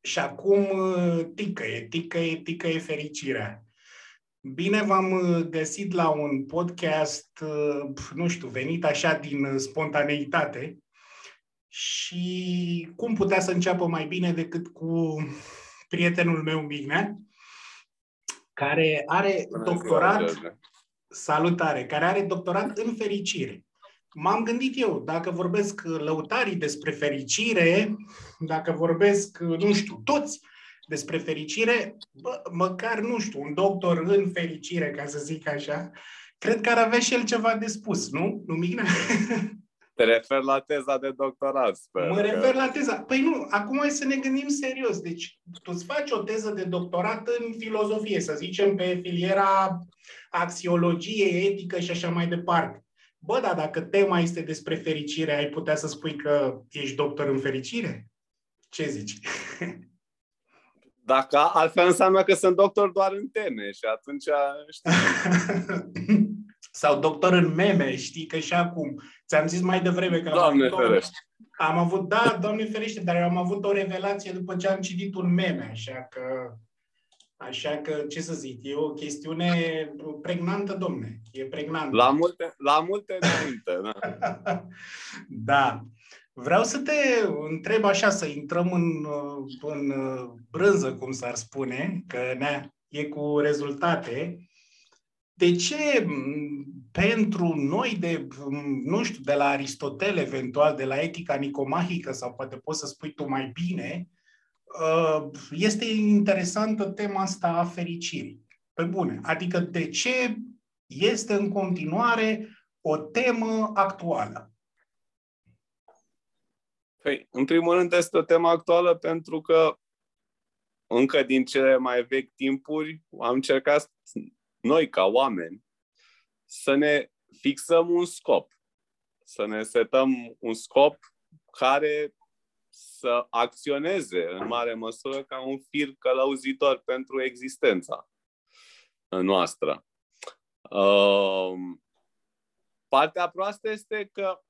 și acum ticăie, ticăie, ticăie fericirea. Bine v-am găsit la un podcast, nu știu, venit așa din spontaneitate. Și cum putea să înceapă mai bine decât cu prietenul meu Mignea, care are doctorat, salutare, care are doctorat în fericire m-am gândit eu, dacă vorbesc lăutarii despre fericire, dacă vorbesc, nu știu, toți despre fericire, bă, măcar, nu știu, un doctor în fericire, ca să zic așa, cred că ar avea și el ceva de spus, nu? Nu, Mignea? Te referi la teza de doctorat, sper. Mă refer la teza. Păi nu, acum hai să ne gândim serios. Deci, tu îți faci o teză de doctorat în filozofie, să zicem, pe filiera axiologie, etică și așa mai departe. Bă, dar dacă tema este despre fericire, ai putea să spui că ești doctor în fericire? Ce zici? Dacă altfel înseamnă că sunt doctor doar în teme și atunci știi. Sau doctor în meme, știi că și acum. Ți-am zis mai devreme că am Doamne avut, ferește. am avut, da, Doamne ferește, dar am avut o revelație după ce am citit un meme, așa că Așa că, ce să zic, e o chestiune pregnantă, domne. E pregnantă. La multe, la multe înainte, da. da. Vreau să te întreb așa, să intrăm în, în brânză, cum s-ar spune, că ne e cu rezultate. De ce pentru noi, de, nu știu, de la Aristotel, eventual, de la etica nicomahică, sau poate poți să spui tu mai bine, Uh, este interesantă tema asta a fericirii. Pe bune. Adică de ce este în continuare o temă actuală? Păi, în primul rând este o temă actuală pentru că încă din cele mai vechi timpuri am încercat noi ca oameni să ne fixăm un scop, să ne setăm un scop care să acționeze în mare măsură ca un fir călăuzitor pentru existența noastră. Um, partea proastă este că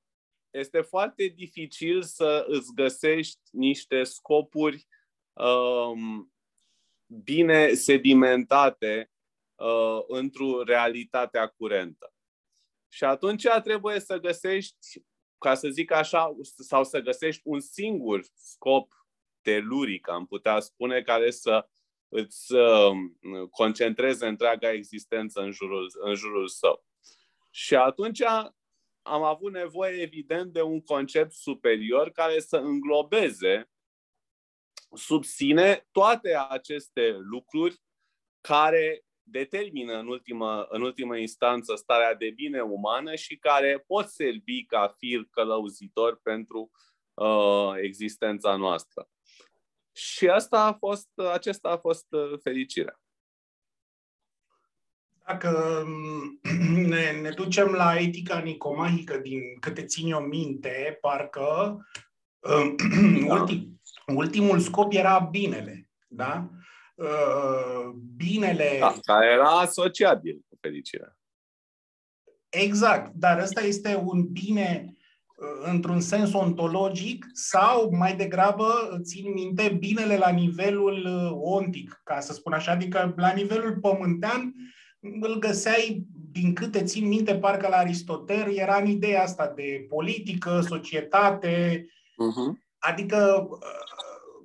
este foarte dificil să îți găsești niște scopuri um, bine sedimentate uh, într-o realitate curentă. Și atunci trebuie să găsești ca să zic așa, sau să găsești un singur scop teluric, am putea spune, care să îți uh, concentreze întreaga existență în jurul, în jurul său. Și atunci am avut nevoie, evident, de un concept superior care să înglobeze sub sine toate aceste lucruri care determină în ultimă, în ultimă instanță starea de bine umană și care pot servi ca fir călăuzitor pentru uh, existența noastră. Și asta a fost, acesta a fost uh, fericirea. Dacă um, ne, ne ducem la etica nicomahică, din câte țin eu minte, parcă um, da. ultim, ultimul scop era binele. Da? Uh, binele... Da, care era asociabil cu fericirea. Exact, dar ăsta este un bine uh, într-un sens ontologic sau mai degrabă, țin minte, binele la nivelul uh, ontic, ca să spun așa, adică la nivelul pământean îl găseai, din câte țin minte, parcă la Aristotel era în ideea asta de politică, societate, uh-huh. adică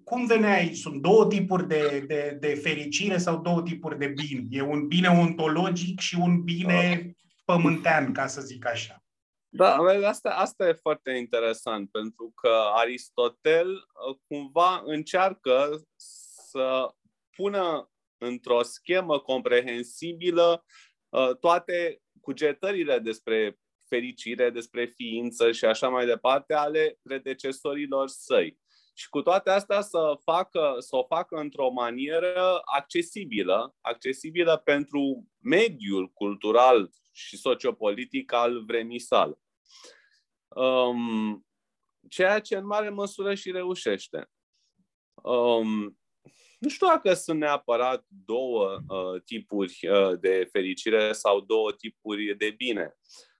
cum veneai? Sunt două tipuri de, de, de fericire sau două tipuri de bine? E un bine ontologic și un bine pământean, ca să zic așa. Da, asta, asta e foarte interesant, pentru că Aristotel uh, cumva încearcă să pună într-o schemă comprehensibilă uh, toate cugetările despre fericire, despre ființă și așa mai departe ale predecesorilor săi și cu toate astea să, facă, să o facă într-o manieră accesibilă, accesibilă pentru mediul cultural și sociopolitic al vremii sale. Um, ceea ce în mare măsură și reușește. Um, nu știu dacă sunt neapărat două uh, tipuri uh, de fericire sau două tipuri de bine. Uh,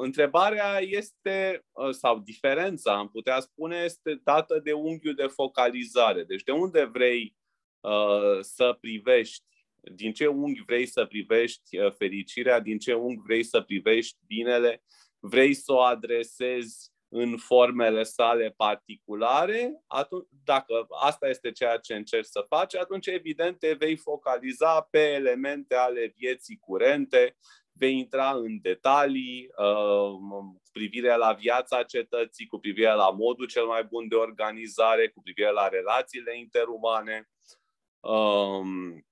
întrebarea este, uh, sau diferența, am putea spune, este dată de unghiul de focalizare. Deci de unde vrei uh, să privești, din ce unghi vrei să privești uh, fericirea, din ce unghi vrei să privești binele, vrei să o adresezi în formele sale particulare, atunci, dacă asta este ceea ce încerci să faci, atunci evident te vei focaliza pe elemente ale vieții curente, vei intra în detalii uh, cu privire la viața cetății, cu privire la modul cel mai bun de organizare, cu privire la relațiile interumane. Um,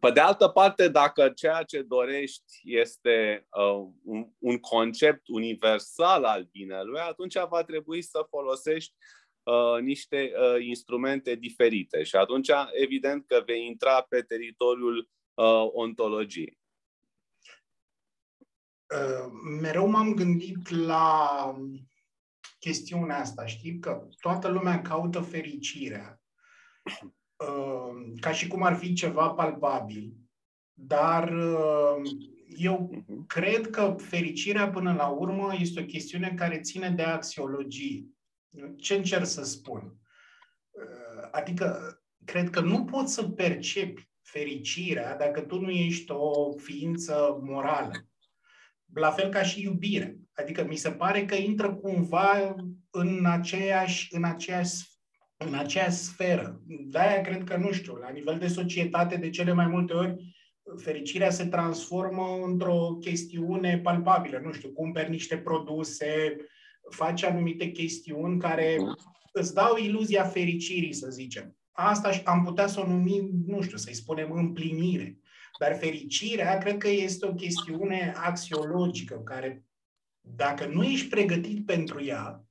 pe de altă parte, dacă ceea ce dorești este uh, un, un concept universal al binelui, atunci va trebui să folosești uh, niște uh, instrumente diferite și atunci evident că vei intra pe teritoriul uh, ontologiei. Uh, mereu m-am gândit la chestiunea asta, știi, că toată lumea caută fericirea, uh, ca și cum ar fi ceva palpabil, dar uh, eu mhm. cred că fericirea până la urmă este o chestiune care ține de axiologie. Ce încerc să spun? Adică, cred că nu poți să percepi fericirea dacă tu nu ești o ființă morală la fel ca și iubire. Adică mi se pare că intră cumva în aceeași, în aceeași, în aceeași sferă. De-aia cred că, nu știu, la nivel de societate, de cele mai multe ori, fericirea se transformă într-o chestiune palpabilă. Nu știu, cumperi niște produse, faci anumite chestiuni care îți dau iluzia fericirii, să zicem. Asta am putea să o numim, nu știu, să-i spunem împlinire. Dar fericirea, cred că este o chestiune axiologică, care dacă nu ești pregătit pentru ea,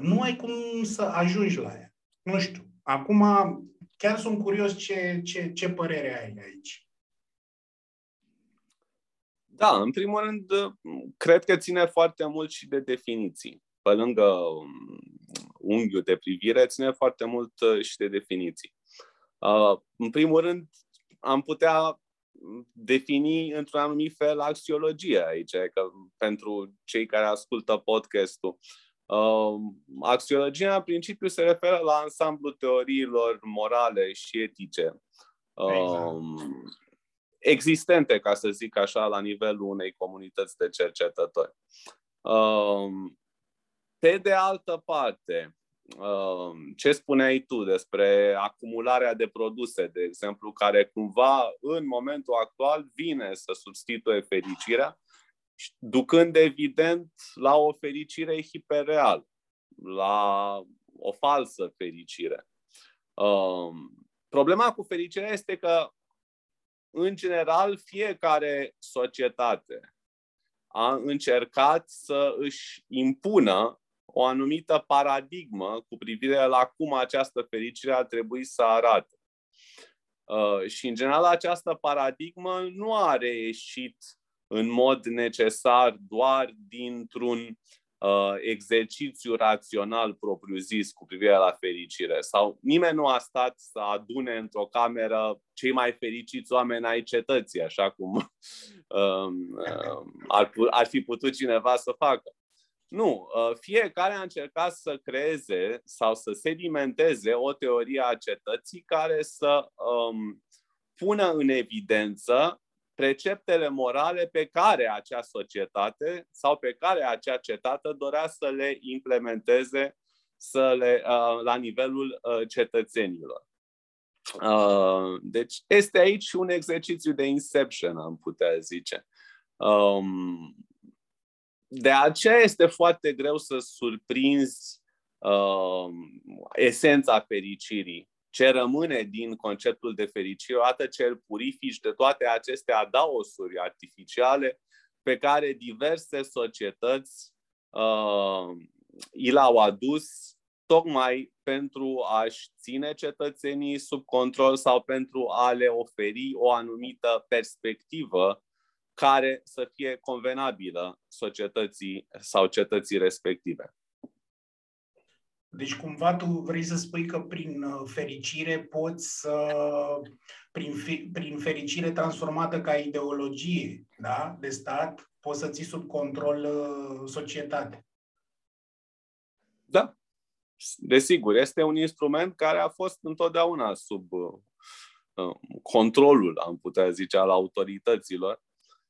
nu ai cum să ajungi la ea. Nu știu. Acum, chiar sunt curios ce, ce, ce părere ai aici. Da, în primul rând, cred că ține foarte mult și de definiții. Pe lângă um, unghiul de privire, ține foarte mult uh, și de definiții. Uh, în primul rând, am putea defini într-un anumit fel axiologia aici, că pentru cei care ascultă podcastul. Uh, axiologia, în principiu, se referă la ansamblu teoriilor morale și etice uh, exact. existente, ca să zic așa, la nivelul unei comunități de cercetători. Uh, pe de altă parte, Um, ce spuneai tu despre acumularea de produse, de exemplu, care cumva în momentul actual vine să substituie fericirea, ducând evident la o fericire hiperreală, la o falsă fericire. Um, problema cu fericirea este că, în general, fiecare societate a încercat să își impună o anumită paradigmă cu privire la cum această fericire ar trebui să arate. Uh, și, în general, această paradigmă nu a reieșit în mod necesar doar dintr-un uh, exercițiu rațional propriu-zis cu privire la fericire. Sau nimeni nu a stat să adune într-o cameră cei mai fericiți oameni ai cetății, așa cum uh, uh, ar, ar fi putut cineva să facă. Nu, ă, fiecare a încercat să creeze sau să sedimenteze o teorie a cetății care să um, pună în evidență preceptele morale pe care acea societate sau pe care acea cetate dorea să le implementeze să le, uh, la nivelul uh, cetățenilor. Uh, deci este aici un exercițiu de inception, am putea zice. Um, de aceea este foarte greu să surprinzi uh, esența fericirii, ce rămâne din conceptul de fericire, odată ce îl purifici de toate aceste adaosuri artificiale pe care diverse societăți uh, i l-au adus tocmai pentru a-și ține cetățenii sub control sau pentru a le oferi o anumită perspectivă care să fie convenabilă societății sau cetății respective. Deci cumva tu vrei să spui că prin uh, fericire poți să, prin, prin fericire transformată ca ideologie da? de stat, poți să ții sub control uh, societatea. Da, desigur, este un instrument care a fost întotdeauna sub uh, controlul, am putea zice, al autorităților.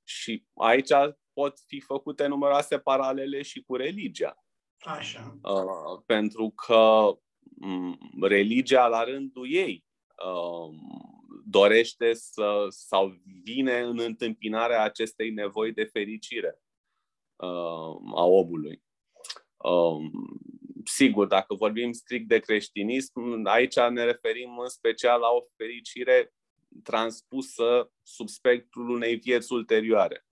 Și aici pot fi făcute numeroase paralele și cu religia. Așa. Uh, pentru că um, religia, la rândul ei, uh, dorește să sau vine în întâmpinarea acestei nevoi de fericire uh, a omului. Uh, sigur, dacă vorbim strict de creștinism, aici ne referim în special la o fericire transpusă sub spectrul unei vieți ulterioare,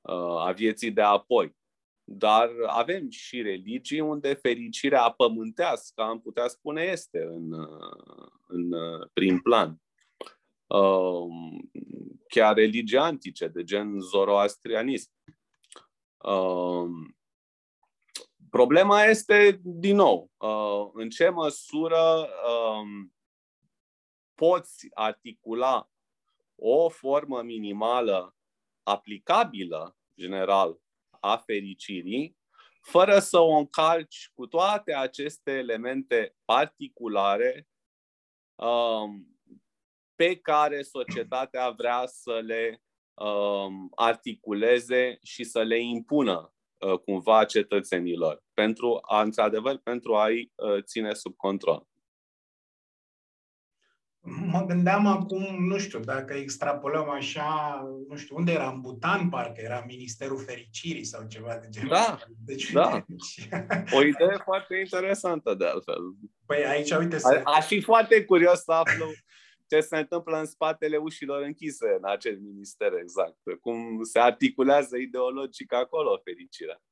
uh, a vieții de apoi. Dar avem și religii unde fericirea pământească, am putea spune, este în, uh, în prim plan. Uh, chiar religii antice, de gen zoroastrianism. Problema este, din nou, în ce măsură um, poți articula o formă minimală aplicabilă general a fericirii, fără să o încalci cu toate aceste elemente particulare um, pe care societatea vrea să le um, articuleze și să le impună uh, cumva cetățenilor, pentru a, într-adevăr, pentru a-i uh, ține sub control. Mă gândeam acum, nu știu, dacă extrapolăm așa, nu știu, unde era? În Butan, parcă era Ministerul Fericirii sau ceva de genul Da, deci, da. Deci... O idee foarte interesantă de altfel. Păi aici, uite... Să... A, aș fi foarte curios să aflu ce se întâmplă în spatele ușilor închise în acest minister exact. Cum se articulează ideologic acolo fericirea.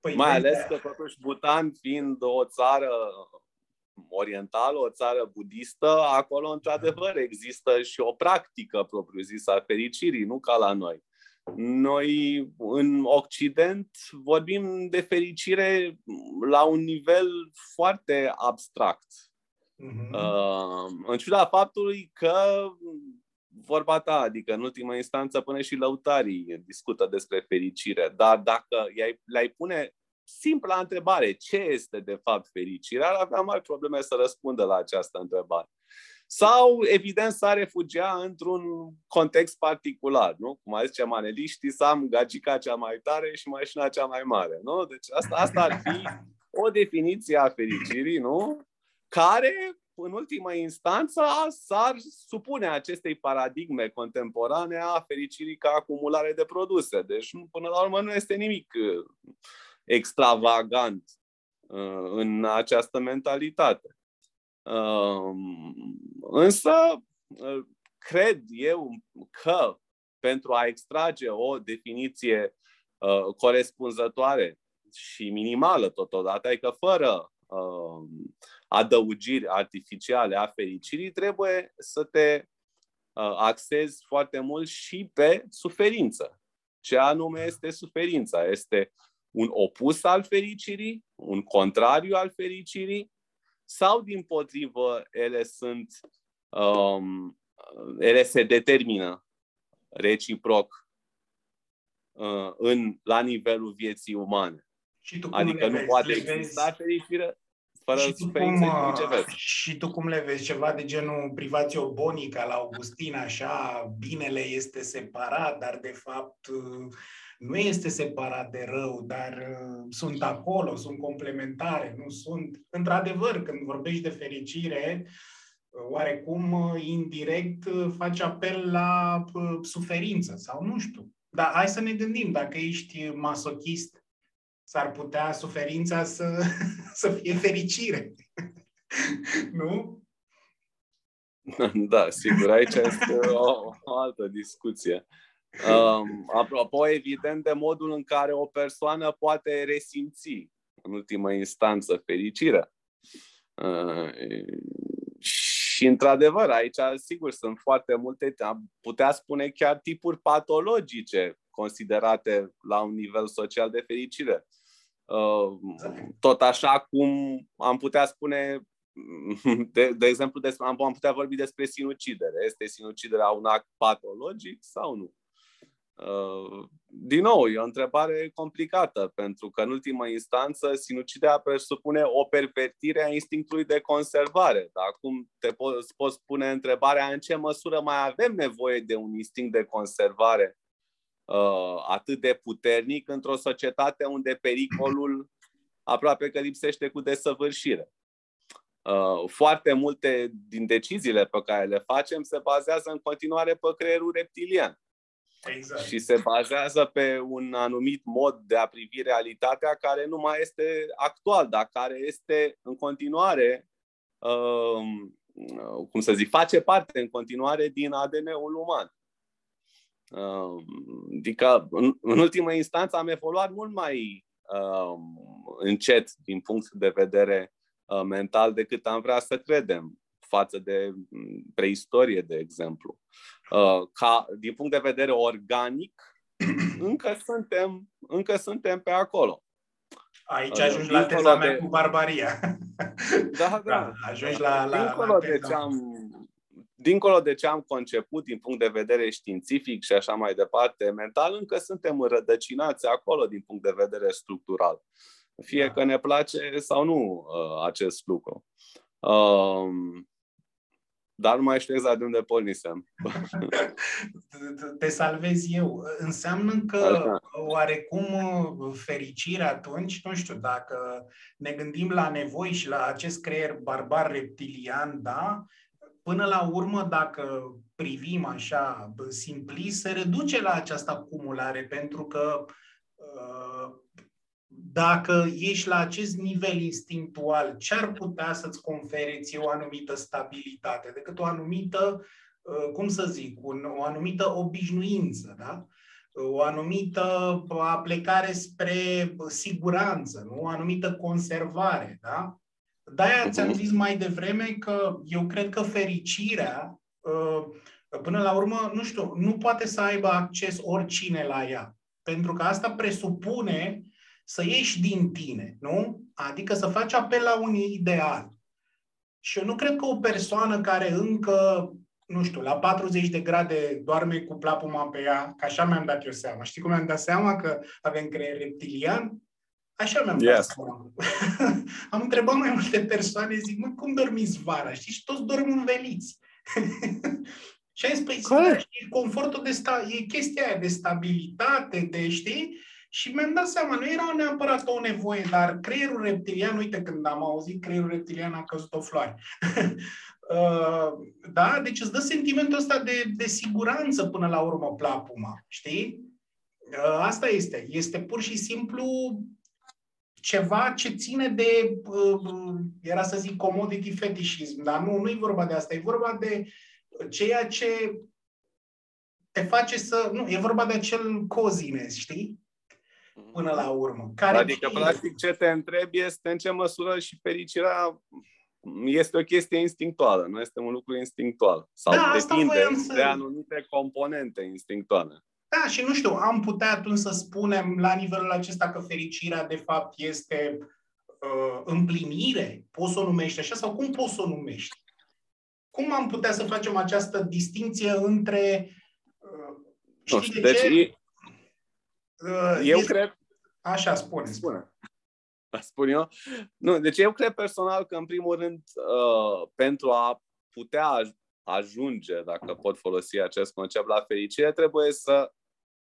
Păi Mai ales că, totuși, Butan fiind o țară orientală, o țară budistă, acolo, într-adevăr, există și o practică propriu-zisă a fericirii, nu ca la noi. Noi, în Occident, vorbim de fericire la un nivel foarte abstract. Uh-huh. Uh, în ciuda faptului că vorba ta, adică în ultima instanță până și lăutarii discută despre fericire, dar dacă le-ai pune simpla întrebare, ce este de fapt fericirea, ar avea mari probleme să răspundă la această întrebare. Sau, evident, s-a refugia într-un context particular, nu? Cum a zis maneliștii, să am gagica cea mai tare și mașina cea mai mare, nu? Deci asta, asta ar fi o definiție a fericirii, nu? Care, în ultima instanță, s-ar supune acestei paradigme contemporane a fericirii ca acumulare de produse. Deci, până la urmă, nu este nimic extravagant uh, în această mentalitate. Um, însă, uh, cred eu că pentru a extrage o definiție uh, corespunzătoare și minimală totodată, adică fără um, adăugiri artificiale a fericirii, trebuie să te axezi foarte mult și pe suferință. Ce anume este suferința? Este un opus al fericirii, un contrariu al fericirii, sau din potrivă ele sunt, um, ele se determină reciproc uh, în, la nivelul vieții umane. Și tu adică nu vezi? poate exista fericire fără și suferință cum, și viceversa. Și tu cum le vezi? Ceva de genul privațio bonica la Augustin, așa, binele este separat, dar de fapt nu este separat de rău, dar uh, sunt acolo, sunt complementare, nu sunt. Într-adevăr, când vorbești de fericire, uh, oarecum uh, indirect faci apel la suferință sau nu știu. Dar hai să ne gândim, dacă ești masochist, s-ar putea suferința să, să fie fericire. nu? Da, sigur, aici este o, o altă discuție. Um, apropo, evident, de modul în care o persoană poate resimți, în ultimă instanță, fericirea. Uh, și, într-adevăr, aici, sigur, sunt foarte multe, putea spune chiar tipuri patologice considerate la un nivel social de fericire. Uh, tot așa cum am putea spune de, de exemplu, despre, am putea vorbi despre sinucidere. Este sinuciderea un act patologic sau nu? Uh, din nou, e o întrebare complicată, pentru că în ultima instanță sinuciderea presupune o pervertire a instinctului de conservare. Dar acum te poți, poți pune întrebarea în ce măsură mai avem nevoie de un instinct de conservare uh, atât de puternic într-o societate unde pericolul aproape că lipsește cu desăvârșire. Uh, foarte multe din deciziile pe care le facem se bazează în continuare pe creierul reptilian. Exact. Și se bazează pe un anumit mod de a privi realitatea care nu mai este actual, dar care este în continuare, uh, cum să zic, face parte în continuare din ADN-ul uman. Uh, adică, în, în ultimă instanță, am evoluat mult mai uh, încet din punct de vedere uh, mental decât am vrea să credem față de mm, preistorie, de exemplu. Uh, ca, din punct de vedere organic, încă suntem, încă suntem pe acolo. Aici uh, ajungi la teza mea de... cu barbaria. Da, da. da ajungi la, la, dincolo, la de ce am, dincolo de ce am conceput din punct de vedere științific și așa mai departe, mental, încă suntem înrădăcinați acolo din punct de vedere structural. Fie da. că ne place sau nu uh, acest lucru. Um, dar nu mai știu exact de unde pornisem. Te salvez eu. Înseamnă că Așa. oarecum fericire atunci, nu știu, dacă ne gândim la nevoi și la acest creier barbar reptilian, da? Până la urmă, dacă privim așa simplist, se reduce la această acumulare, pentru că uh, dacă ești la acest nivel instinctual, ce ar putea să-ți confere ție o anumită stabilitate, decât o anumită, uh, cum să zic, un, o anumită obișnuință, da? o anumită aplecare spre siguranță, nu? o anumită conservare. Da? De-aia ți-am zis mai devreme că eu cred că fericirea, uh, până la urmă, nu știu, nu poate să aibă acces oricine la ea. Pentru că asta presupune să ieși din tine, nu? Adică să faci apel la un ideal. Și eu nu cred că o persoană care încă, nu știu, la 40 de grade doarme cu plapuma pe ea, că așa mi-am dat eu seama. Știi cum mi-am dat seama că avem creier reptilian? Așa mi-am yes. dat seama. Am întrebat mai multe persoane, zic, mă, cum dormiți vara? Știi? Și toți dorm înveliți. și am spus, păi, e confortul de sta- e chestia aia de stabilitate, de, știi? Și mi-am dat seama, nu era neapărat o nevoie, dar creierul reptilian, uite, când am auzit creierul reptilian a căzut o floare. Uh, da? Deci îți dă sentimentul ăsta de, de siguranță până la urmă plapuma, știi? Uh, asta este. Este pur și simplu ceva ce ține de, uh, era să zic, commodity fetishism, dar nu, nu e vorba de asta, e vorba de ceea ce te face să... Nu, e vorba de acel coziness, știi? Până la urmă. Care adică, fie... practic, ce te întrebi este în ce măsură și fericirea este o chestie instinctuală, nu este un lucru instinctual. Sau da, depinde să... de anumite componente instinctuale. Da, și nu știu, am putea atunci să spunem la nivelul acesta că fericirea de fapt este uh, împlinire? Poți să o numești așa sau cum poți să o numești? Cum am putea să facem această distinție între uh, știi nu știu, de deci ce? Uh, eu este... cred... Așa, spune. Spune. Spun eu? Nu, deci eu cred personal că, în primul rând, uh, pentru a putea ajunge, dacă pot folosi acest concept, la fericire, trebuie să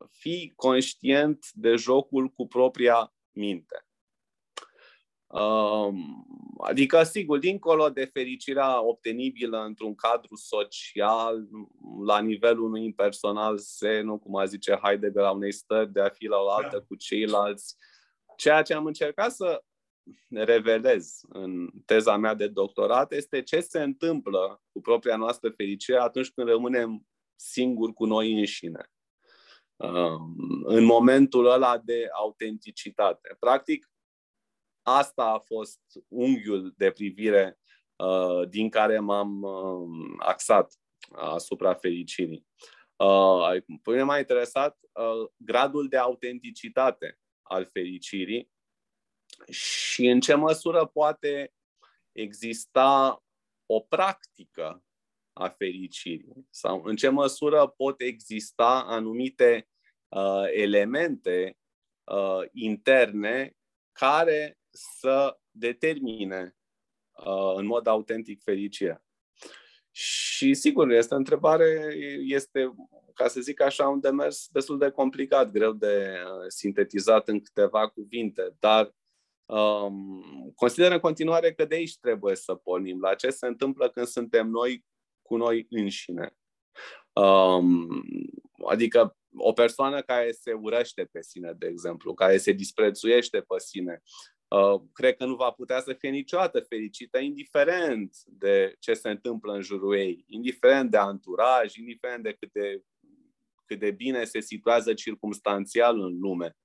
fii conștient de jocul cu propria minte. Adică, sigur, dincolo de fericirea obtenibilă într-un cadru social, la nivelul unui impersonal senu, cum a zice Heidegger, la unei stări de a fi la o altă da. cu ceilalți, ceea ce am încercat să revelez în teza mea de doctorat este ce se întâmplă cu propria noastră fericire atunci când rămânem singuri cu noi înșine. În momentul ăla de autenticitate. Practic, asta a fost unghiul de privire uh, din care m-am uh, axat asupra fericirii. Uh, pe mine m-a interesat uh, gradul de autenticitate al fericirii și în ce măsură poate exista o practică a fericirii sau în ce măsură pot exista anumite uh, elemente uh, interne care să determine uh, în mod autentic fericirea. Și sigur, este o întrebare, este, ca să zic așa, un demers destul de complicat, greu de uh, sintetizat în câteva cuvinte, dar um, consider în continuare că de aici trebuie să pornim, la ce se întâmplă când suntem noi cu noi înșine. Um, adică o persoană care se urăște pe sine, de exemplu, care se disprețuiește pe sine, uh, cred că nu va putea să fie niciodată fericită, indiferent de ce se întâmplă în jurul ei, indiferent de anturaj, indiferent de cât de, cât de bine se situează circumstanțial în lume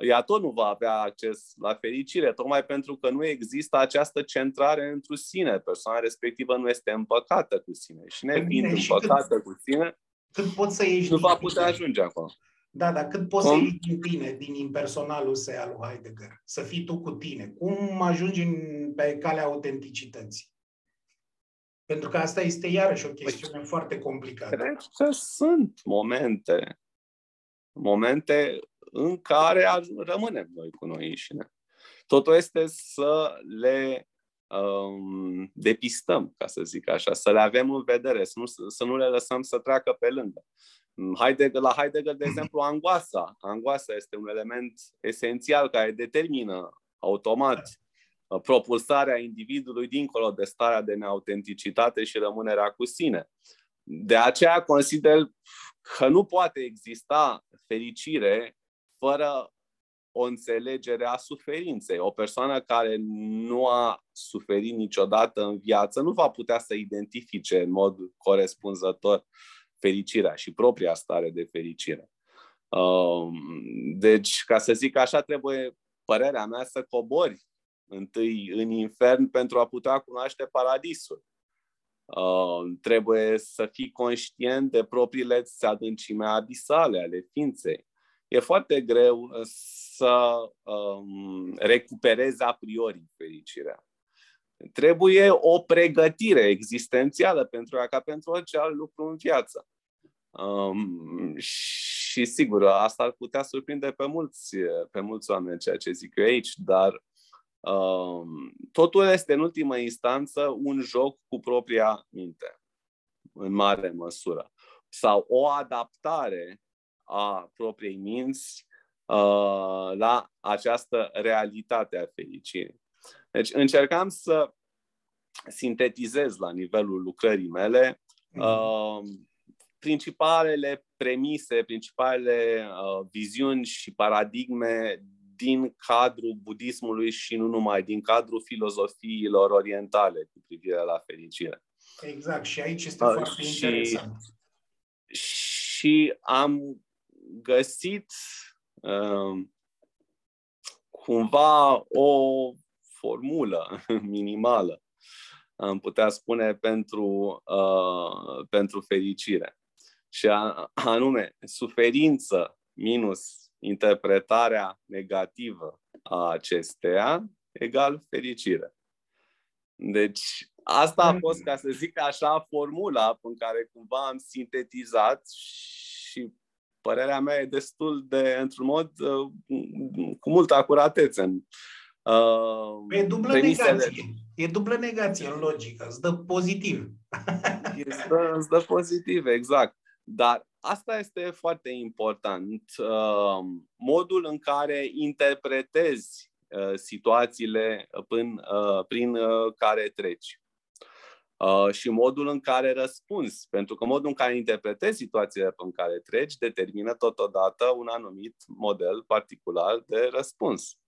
ea tot nu va avea acces la fericire, tocmai pentru că nu există această centrare într sine. Persoana respectivă nu este împăcată cu sine. Și nefiind împăcată cât, cu sine, cât poți să ieși nu va putea ajunge acolo. Da, dar cât poți Cum? să ieși din tine, din impersonalul săi al lui Heidegger? Să fii tu cu tine. Cum ajungi în, pe calea autenticității? Pentru că asta este iarăși o păi, chestiune păi, foarte complicată. Cred că sunt momente, momente în care rămânem noi cu noi înșine. Totul este să le um, depistăm, ca să zic așa, să le avem în vedere, să nu, să nu le lăsăm să treacă pe lângă. Heidegger, la Heidegger, de exemplu, angoasa. Angoasa este un element esențial care determină automat uh, propulsarea individului dincolo de starea de neautenticitate și rămânerea cu sine. De aceea consider că nu poate exista fericire fără o înțelegere a suferinței. O persoană care nu a suferit niciodată în viață nu va putea să identifice în mod corespunzător fericirea și propria stare de fericire. Um, deci, ca să zic așa, trebuie, părerea mea, să cobori întâi în infern pentru a putea cunoaște paradisul. Uh, trebuie să fii conștient de propriile adâncime abisale ale ființei e foarte greu uh, să um, recuperezi a priori fericirea. Trebuie o pregătire existențială pentru a ca pentru orice alt lucru în viață. Um, și sigur, asta ar putea surprinde pe mulți, pe mulți oameni ceea ce zic eu aici, dar um, totul este în ultimă instanță un joc cu propria minte, în mare măsură, sau o adaptare a propriei minți uh, la această realitate a fericirii. Deci încercam să sintetizez la nivelul lucrării mele mhm. uh, principalele premise, principalele uh, viziuni și paradigme din cadrul budismului și nu numai, din cadrul filozofiilor orientale cu privire la fericire. Exact, și aici este uh, foarte și, interesant. Și am găsit uh, cumva o formulă minimală, am putea spune, pentru, uh, pentru fericire. Și a, anume, suferință minus interpretarea negativă a acesteia egal fericire. Deci, asta a fost, ca să zic așa, formula în care cumva am sintetizat și părerea mea e destul de, într-un mod, uh, cu multă acuratețe. Uh, e dublă premisele. negație. E dublă negație în logică. Îți dă pozitiv. îți, dă, îți dă pozitiv, exact. Dar asta este foarte important. Uh, modul în care interpretezi uh, situațiile prin, uh, prin uh, care treci. Uh, și modul în care răspunzi. Pentru că modul în care interpretezi situațiile pe care treci determină totodată un anumit model particular de răspuns.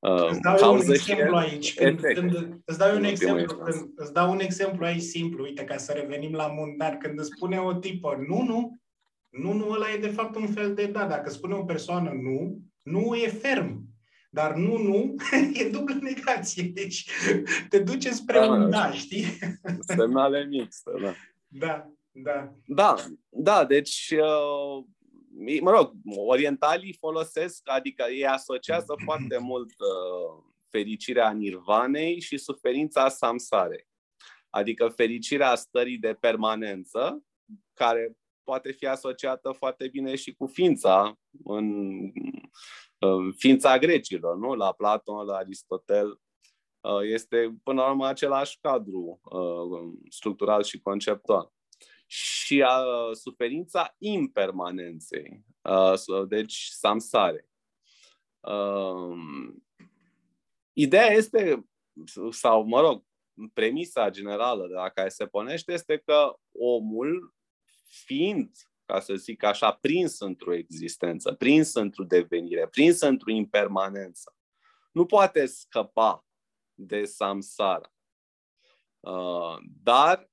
Uh, îți dau un exemplu aici. Când, când, îți, dau un exemplu, când, îți dau un exemplu aici simplu, uite, ca să revenim la mundar. Când îți spune o tipă nu, nu, nu, nu, ăla e de fapt un fel de da. Dacă spune o persoană nu, nu e ferm. Dar nu, nu, e dublă negație. Deci te duce spre da, un da, știi? Semnale mixte, da. Da, da. Da, da, deci, uh, mă rog, orientalii folosesc, adică ei asociază foarte mult uh, fericirea nirvanei și suferința samsarei. Adică fericirea stării de permanență, care poate fi asociată foarte bine și cu ființa, în, în ființa grecilor, nu? La Platon, la Aristotel. Uh, este, până la urmă, același cadru uh, structural și conceptual. Și a, uh, suferința impermanenței, deci samsare. Ideea este, sau mă rog, premisa generală de la care se pornește este că omul, fiind, ca să zic așa, prins într-o existență, prins într-o devenire, prins într-o impermanență, nu poate scăpa de samsara. Uh, dar uh,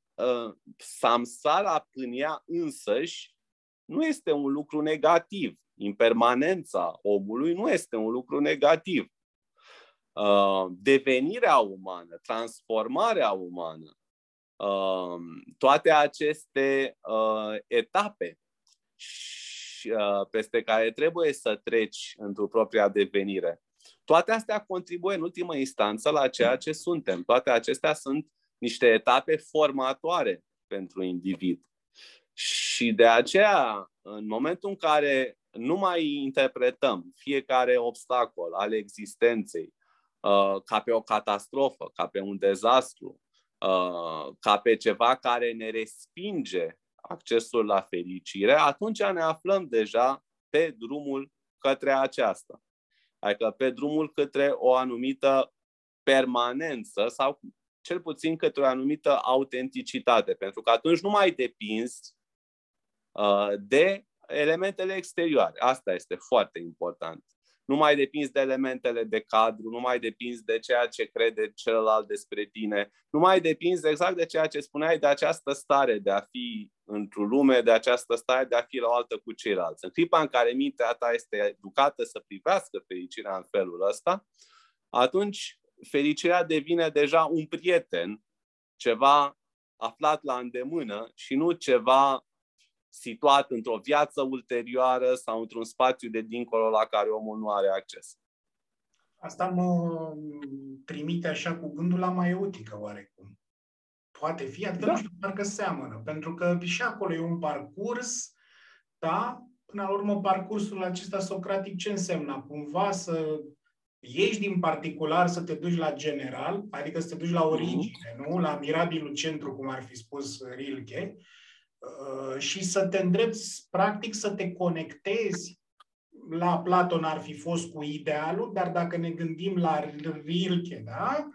samsara în ea însăși nu este un lucru negativ. Impermanența omului nu este un lucru negativ. Uh, devenirea umană, transformarea umană, uh, toate aceste uh, etape peste care trebuie să treci într-o propria devenire. Toate astea contribuie în ultimă instanță la ceea ce suntem. Toate acestea sunt niște etape formatoare pentru individ. Și de aceea, în momentul în care nu mai interpretăm fiecare obstacol al existenței Uh, ca pe o catastrofă, ca pe un dezastru, uh, ca pe ceva care ne respinge accesul la fericire, atunci ne aflăm deja pe drumul către aceasta. Adică pe drumul către o anumită permanență sau cel puțin către o anumită autenticitate, pentru că atunci nu mai depinzi uh, de elementele exterioare. Asta este foarte important nu mai depinzi de elementele de cadru, nu mai depinzi de ceea ce crede celălalt despre tine, nu mai depinzi exact de ceea ce spuneai, de această stare de a fi într-o lume, de această stare de a fi la o altă cu ceilalți. În clipa în care mintea ta este educată să privească fericirea în felul ăsta, atunci fericirea devine deja un prieten, ceva aflat la îndemână și nu ceva situat într-o viață ulterioară sau într-un spațiu de dincolo la care omul nu are acces. Asta mă trimite așa cu gândul la maiotică oarecum. Poate fi, adică da. nu știu, parcă seamănă, pentru că și acolo e un parcurs, da? Până la urmă, parcursul acesta socratic ce însemna? Cumva să ieși din particular să te duci la general, adică să te duci la mhm. origine, mm-hmm. nu? La mirabilul centru, cum ar fi spus Rilke, Uh, și să te îndrepți, practic, să te conectezi la Platon ar fi fost cu idealul, dar dacă ne gândim la Rilke, da?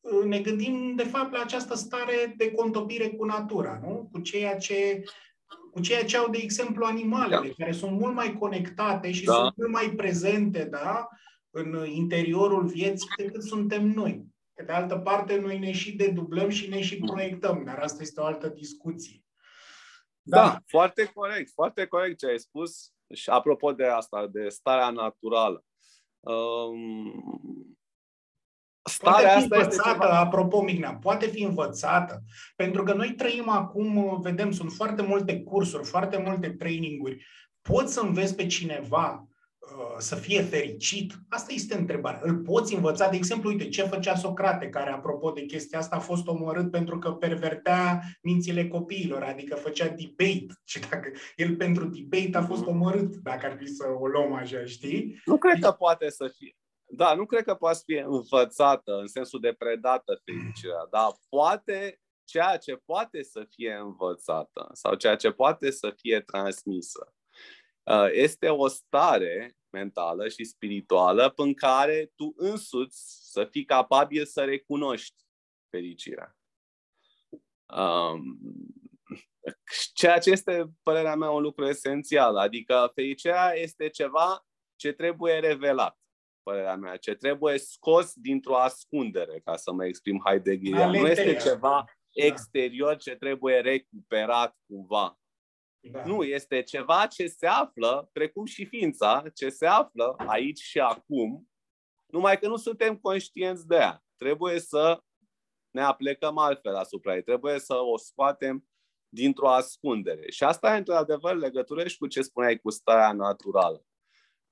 Uh, ne gândim, de fapt, la această stare de contopire cu natura, nu? Cu ceea ce, cu ceea ce au, de exemplu, animalele, da. care sunt mult mai conectate și da. sunt mult mai prezente, da? În interiorul vieții decât suntem noi. Pe de altă parte, noi ne și dedublăm și ne și proiectăm, dar asta este o altă discuție. Da. da, foarte corect, foarte corect ce ai spus. Și apropo de asta, de starea naturală. Um, starea poate fi asta învățată, este ceva... apropo, Mignea, poate fi învățată. Pentru că noi trăim acum, vedem, sunt foarte multe cursuri, foarte multe traininguri. Poți să înveți pe cineva Uh, să fie fericit? Asta este întrebarea. Îl poți învăța? De exemplu, uite, ce făcea Socrate, care, apropo de chestia asta, a fost omorât pentru că pervertea mințile copiilor, adică făcea debate. Și dacă el pentru debate a fost mhm. omorât, dacă ar fi să o luăm așa, știi? Nu cred că poate să fie. Da, nu cred că poate să fie învățată în sensul de predată fericirea, dar poate ceea ce poate să fie învățată sau ceea ce poate să fie transmisă uh, este o stare mentală și spirituală în care tu însuți să fii capabil să recunoști fericirea. Um, ceea ce este, părerea mea, un lucru esențial. Adică fericirea este ceva ce trebuie revelat, părerea mea, ce trebuie scos dintr-o ascundere, ca să mă exprim Heideggerian. Nu este ceva da. exterior ce trebuie recuperat cumva. Da. Nu, este ceva ce se află, precum și ființa, ce se află aici și acum, numai că nu suntem conștienți de ea. Trebuie să ne aplecăm altfel asupra ei, trebuie să o scoatem dintr-o ascundere. Și asta e într-adevăr legătură și cu ce spuneai cu starea naturală.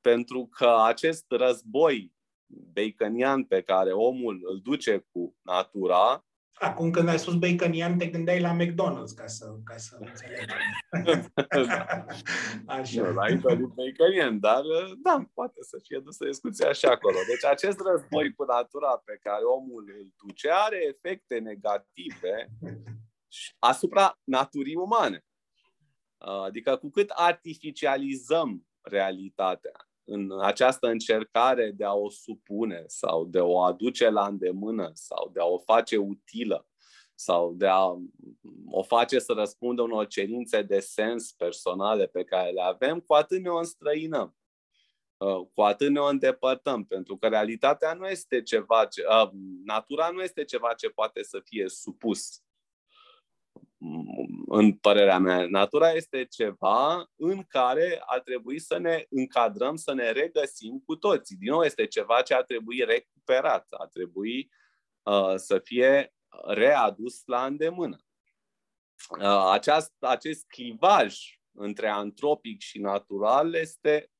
Pentru că acest război baconian pe care omul îl duce cu natura Acum când ai spus baconian, te gândeai la McDonald's, ca să, ca să înțelegi. așa. Nu, la Italy baconian, dar da, poate să fie dusă discuția și acolo. Deci acest război cu natura pe care omul îl duce are efecte negative asupra naturii umane. Adică cu cât artificializăm realitatea în această încercare de a o supune sau de a o aduce la îndemână sau de a o face utilă sau de a o face să răspundă unor cerințe de sens personale pe care le avem, cu atât ne o înstrăinăm, uh, cu atât ne o îndepărtăm, pentru că realitatea nu este ceva ce, uh, natura nu este ceva ce poate să fie supus în părerea mea, natura este ceva în care ar trebui să ne încadrăm, să ne regăsim cu toții. Din nou, este ceva ce ar trebui recuperat, ar trebui uh, să fie readus la îndemână. Uh, aceast, acest clivaj între antropic și natural este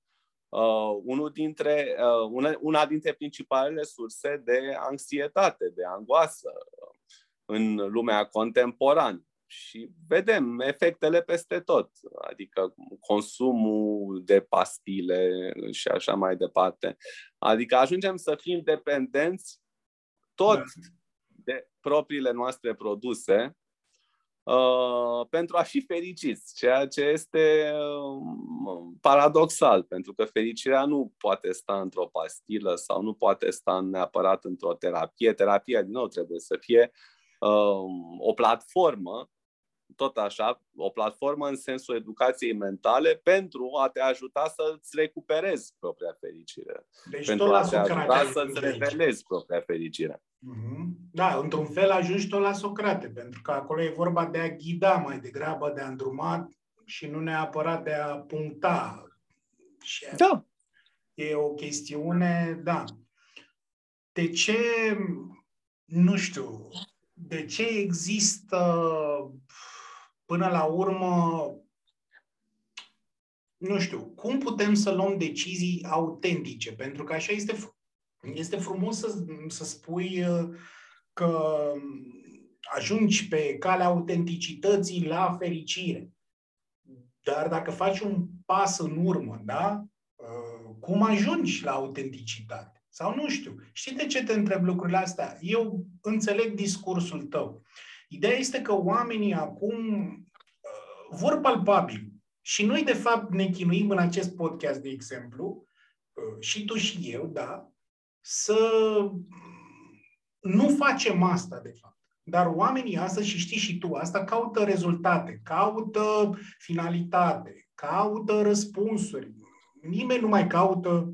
uh, unul dintre, uh, una, una dintre principalele surse de anxietate, de angoasă în lumea contemporană și vedem efectele peste tot, adică consumul de pastile și așa mai departe. Adică ajungem să fim dependenți tot de propriile noastre produse uh, pentru a fi fericiți, ceea ce este uh, paradoxal, pentru că fericirea nu poate sta într-o pastilă sau nu poate sta neapărat într-o terapie. Terapia, din nou, trebuie să fie uh, o platformă tot așa, o platformă în sensul educației mentale pentru a te ajuta să-ți recuperezi propria fericire. Deci pentru a te ajuta să-ți revelezi propria fericire. Mm-hmm. Da, într-un fel ajungi tot la Socrate, pentru că acolo e vorba de a ghida mai degrabă, de a îndruma și nu neapărat de a puncta. Și da. E o chestiune, da. De ce, nu știu, de ce există până la urmă, nu știu, cum putem să luăm decizii autentice? Pentru că așa este, este frumos să, să spui uh, că ajungi pe calea autenticității la fericire. Dar dacă faci un pas în urmă, da? Uh, cum ajungi la autenticitate? Sau nu știu. Știi de ce te întreb lucrurile astea? Eu înțeleg discursul tău. Ideea este că oamenii acum uh, vor palpabil. Și noi, de fapt, ne chinuim în acest podcast, de exemplu, uh, și tu și eu, da, să nu facem asta, de fapt. Dar oamenii astăzi, și știi și tu asta, caută rezultate, caută finalitate, caută răspunsuri. Nimeni nu mai caută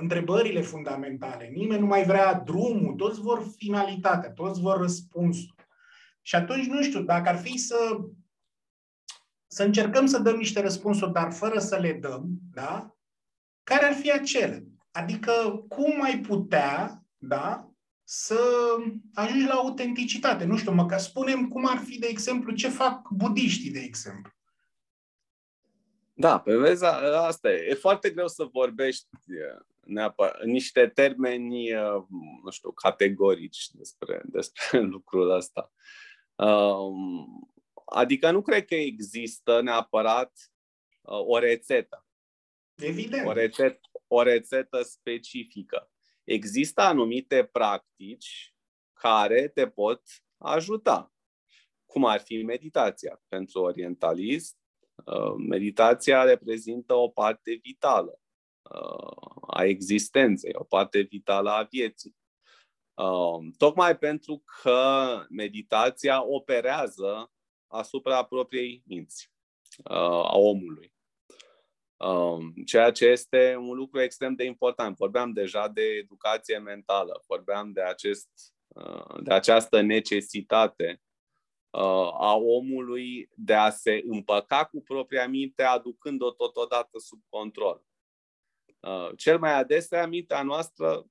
întrebările fundamentale, nimeni nu mai vrea drumul, toți vor finalitatea, toți vor răspunsul. Și atunci, nu știu, dacă ar fi să, să încercăm să dăm niște răspunsuri, dar fără să le dăm, da? Care ar fi acele? Adică, cum ai putea, da, să ajungi la autenticitate? Nu știu, măcar spunem cum ar fi, de exemplu, ce fac budiștii, de exemplu. Da, pe vezi, asta e. E foarte greu să vorbești neapărat, niște termeni, nu știu, categorici despre, despre lucrul ăsta. Um, adică nu cred că există neapărat uh, o rețetă. Evident. O rețetă, o rețetă specifică. Există anumite practici care te pot ajuta. Cum ar fi meditația. Pentru orientalist, uh, meditația reprezintă o parte vitală uh, a existenței, o parte vitală a vieții. Um, tocmai pentru că meditația operează asupra propriei minți uh, a omului. Um, ceea ce este un lucru extrem de important. Vorbeam deja de educație mentală, vorbeam de, acest, uh, de această necesitate uh, a omului de a se împăca cu propria minte, aducând-o totodată sub control. Cel mai adesea, mintea noastră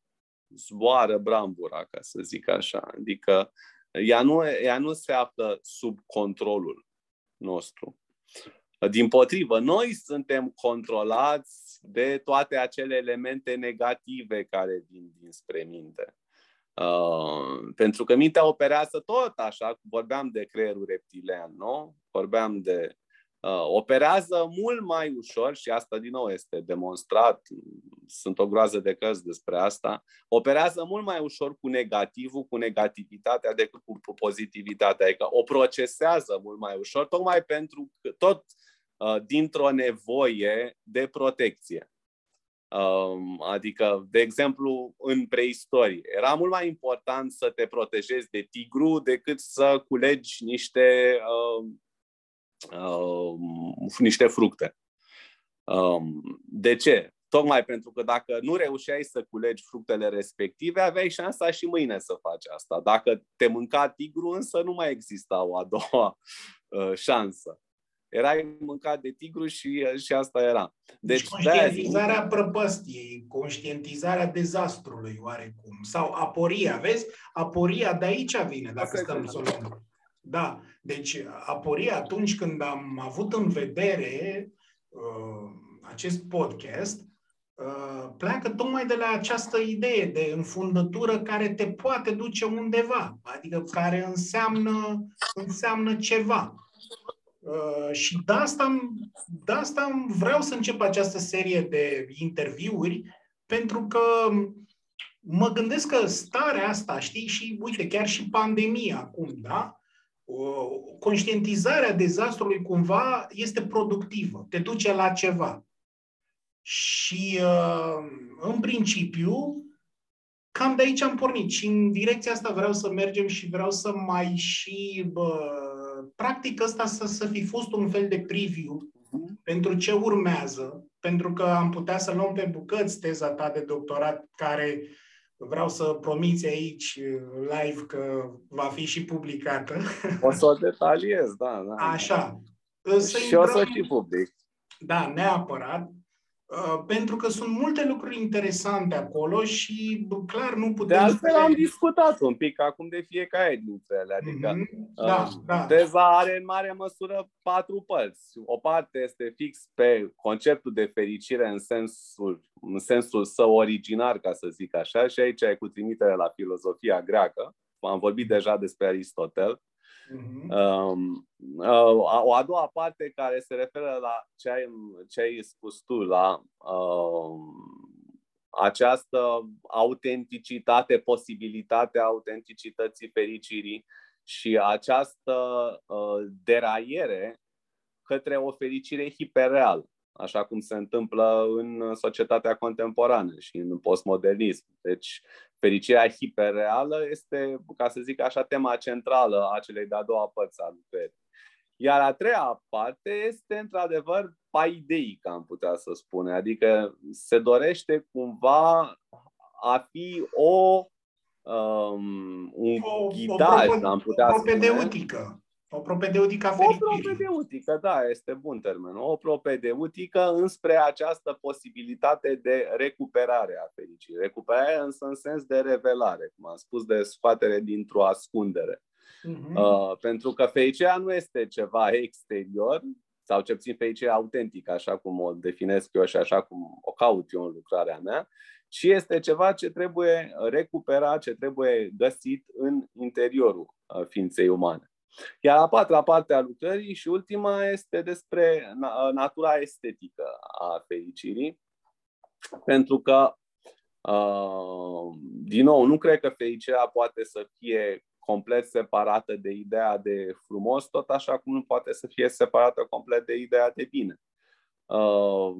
zboară brambura, ca să zic așa. Adică ea nu, ea nu se află sub controlul nostru. Din potrivă, noi suntem controlați de toate acele elemente negative care vin dinspre minte. Uh, pentru că mintea operează tot așa, vorbeam de creierul reptilian, nu? Vorbeam de uh, operează mult mai ușor și asta din nou este demonstrat, sunt o groază de cărți despre asta, operează mult mai ușor cu negativul, cu negativitatea decât cu pozitivitatea, adică o procesează mult mai ușor, tocmai pentru că tot uh, dintr-o nevoie de protecție. Um, adică, de exemplu, în preistorie, era mult mai important să te protejezi de tigru decât să culegi niște uh, uh, niște fructe. Um, de ce? Tocmai pentru că dacă nu reușeai să culegi fructele respective, aveai șansa și mâine să faci asta. Dacă te mânca tigru, însă nu mai exista o a doua uh, șansă. Erai mâncat de tigru și, uh, și asta era. Deci, deci conștientizarea prăpăstiei, conștientizarea dezastrului oarecum, sau aporia, vezi? Aporia de aici vine, dacă stăm să luăm. Da, deci aporia atunci când am avut în vedere uh, acest podcast, uh, pleacă tocmai de la această idee de înfundătură care te poate duce undeva, adică care înseamnă, înseamnă ceva. Uh, și de asta, de asta vreau să încep această serie de interviuri, pentru că mă gândesc că starea asta, știi, și uite, chiar și pandemia acum, da? Conștientizarea dezastrului cumva este productivă, te duce la ceva. Și uh, în principiu, cam de aici am pornit și în direcția asta vreau să mergem și vreau să mai și, bă, practic ăsta să, să fi fost un fel de preview pentru ce urmează, pentru că am putea să luăm pe bucăți teza ta de doctorat care vreau să promiți aici live că va fi și publicată. O să o detaliez, da. da. Așa. Să și intrăm... o să și public. Da, neapărat. Uh, pentru că sunt multe lucruri interesante acolo și clar nu putem... De altfel am discutat un pic acum de fiecare dintre ele. Adică mm-hmm. da, uh, da. teza are în mare măsură patru părți. O parte este fix pe conceptul de fericire în sensul, în sensul său originar, ca să zic așa, și aici e cu trimitere la filozofia greacă. Am vorbit deja despre Aristotel. Uh-huh. Um, uh, o a doua parte care se referă la ce ai, ce ai spus tu, la uh, această autenticitate, posibilitatea autenticității fericirii și această uh, deraiere către o fericire hiperreală, așa cum se întâmplă în societatea contemporană și în postmodernism. Deci, fericirea hiperreală este, ca să zic așa, tema centrală a celei de-a doua părți a lucrării. Iar a treia parte este, într-adevăr, paideică, am putea să spune. Adică se dorește cumva a fi o um, un o, ghidaj, o am putea o spune. O propedeutică a fericirii. O propedeutică, da, este bun termen. O propedeutică înspre această posibilitate de recuperare a fericirii. Recuperare însă în sens de revelare, cum am spus, de scoatere dintr-o ascundere. Uh-huh. Uh, pentru că fericirea nu este ceva exterior, sau ce puțin fericirea autentică, așa cum o definesc eu și așa cum o caut eu în lucrarea mea, ci este ceva ce trebuie recuperat, ce trebuie găsit în interiorul uh, ființei umane. Iar a patra parte a lucrării și ultima este despre natura estetică a fericirii, pentru că, uh, din nou, nu cred că fericirea poate să fie complet separată de ideea de frumos, tot așa cum nu poate să fie separată complet de ideea de bine. Uh,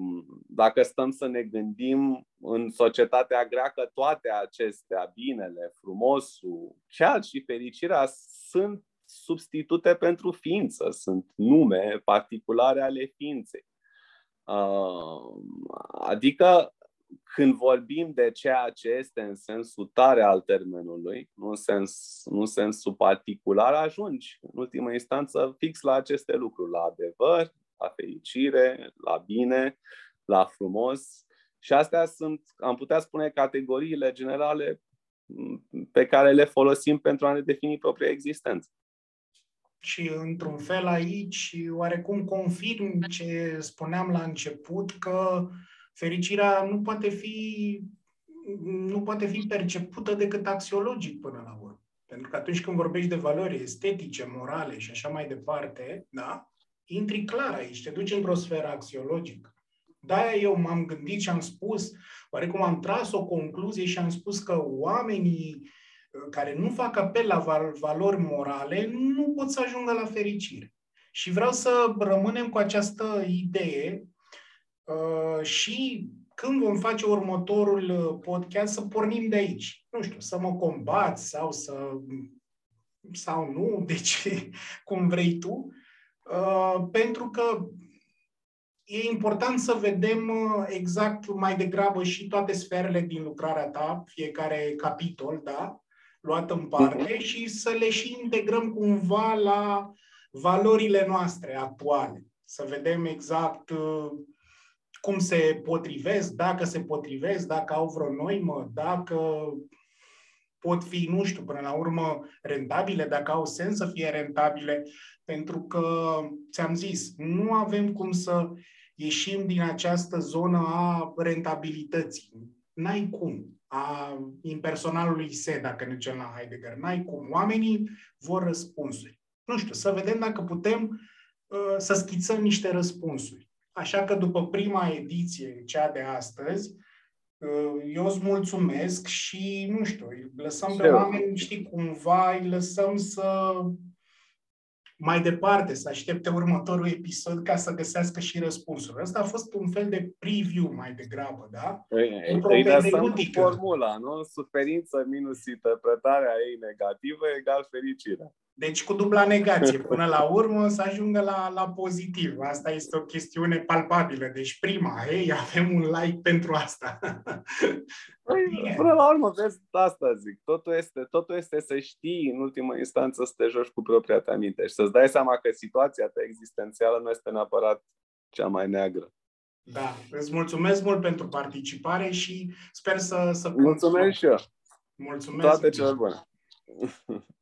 dacă stăm să ne gândim în societatea greacă, toate acestea, binele, frumosul, chiar și fericirea, sunt substitute pentru ființă, sunt nume particulare ale ființei. Uh, adică când vorbim de ceea ce este în sensul tare al termenului, nu în, sens, nu în sensul particular, ajungi în ultimă instanță fix la aceste lucruri, la adevăr, la fericire, la bine, la frumos. Și astea sunt, am putea spune, categoriile generale pe care le folosim pentru a ne defini propria existență și într-un fel aici oarecum confirm ce spuneam la început că fericirea nu poate fi nu poate fi percepută decât axiologic până la urmă. Pentru că atunci când vorbești de valori estetice, morale și așa mai departe, da, intri clar aici, te duci într-o sferă axiologică. De-aia eu m-am gândit și am spus, oarecum am tras o concluzie și am spus că oamenii uh, care nu fac apel la val- valori morale nu pot să ajungă la fericire. Și vreau să rămânem cu această idee uh, și când vom face următorul uh, podcast să pornim de aici. Nu știu, să mă combați sau să sau nu, deci cum vrei tu, uh, pentru că e important să vedem uh, exact mai degrabă și toate sferele din lucrarea ta, fiecare capitol, da, luat în parte uh-huh. și să le și integrăm cumva la valorile noastre actuale. Să vedem exact uh, cum se potrivesc, dacă se potrivesc, dacă au vreo noimă, dacă pot fi, nu știu, până la urmă rentabile, dacă au sens să fie rentabile, pentru că, ți-am zis, nu avem cum să ieșim din această zonă a rentabilității. N-ai cum. A impersonalului se, dacă ne ducem la Heidegger. N-ai cum. Oamenii vor răspunsuri. Nu știu, să vedem dacă putem uh, să schițăm niște răspunsuri. Așa că după prima ediție, cea de astăzi, uh, eu îți mulțumesc și, nu știu, lăsăm pe oameni, știi, cumva îi lăsăm să mai departe, să aștepte următorul episod ca să găsească și răspunsul. Asta a fost un fel de preview mai degrabă, da? Îi lăsăm formula, nu? Suferință minus interpretarea ei negativă egal fericire. Deci cu dubla negație, până la urmă să ajungă la, la pozitiv. Asta este o chestiune palpabilă. Deci prima, hei, avem un like pentru asta. Păi, până la urmă, vezi, asta zic. Totul este, totul este să știi, în ultimă instanță, să te joci cu propria ta minte și să-ți dai seama că situația ta existențială nu este neapărat cea mai neagră. Da, îți mulțumesc mult pentru participare și sper să... să Mulțumesc și eu. Mulțumesc. Toate cele bune.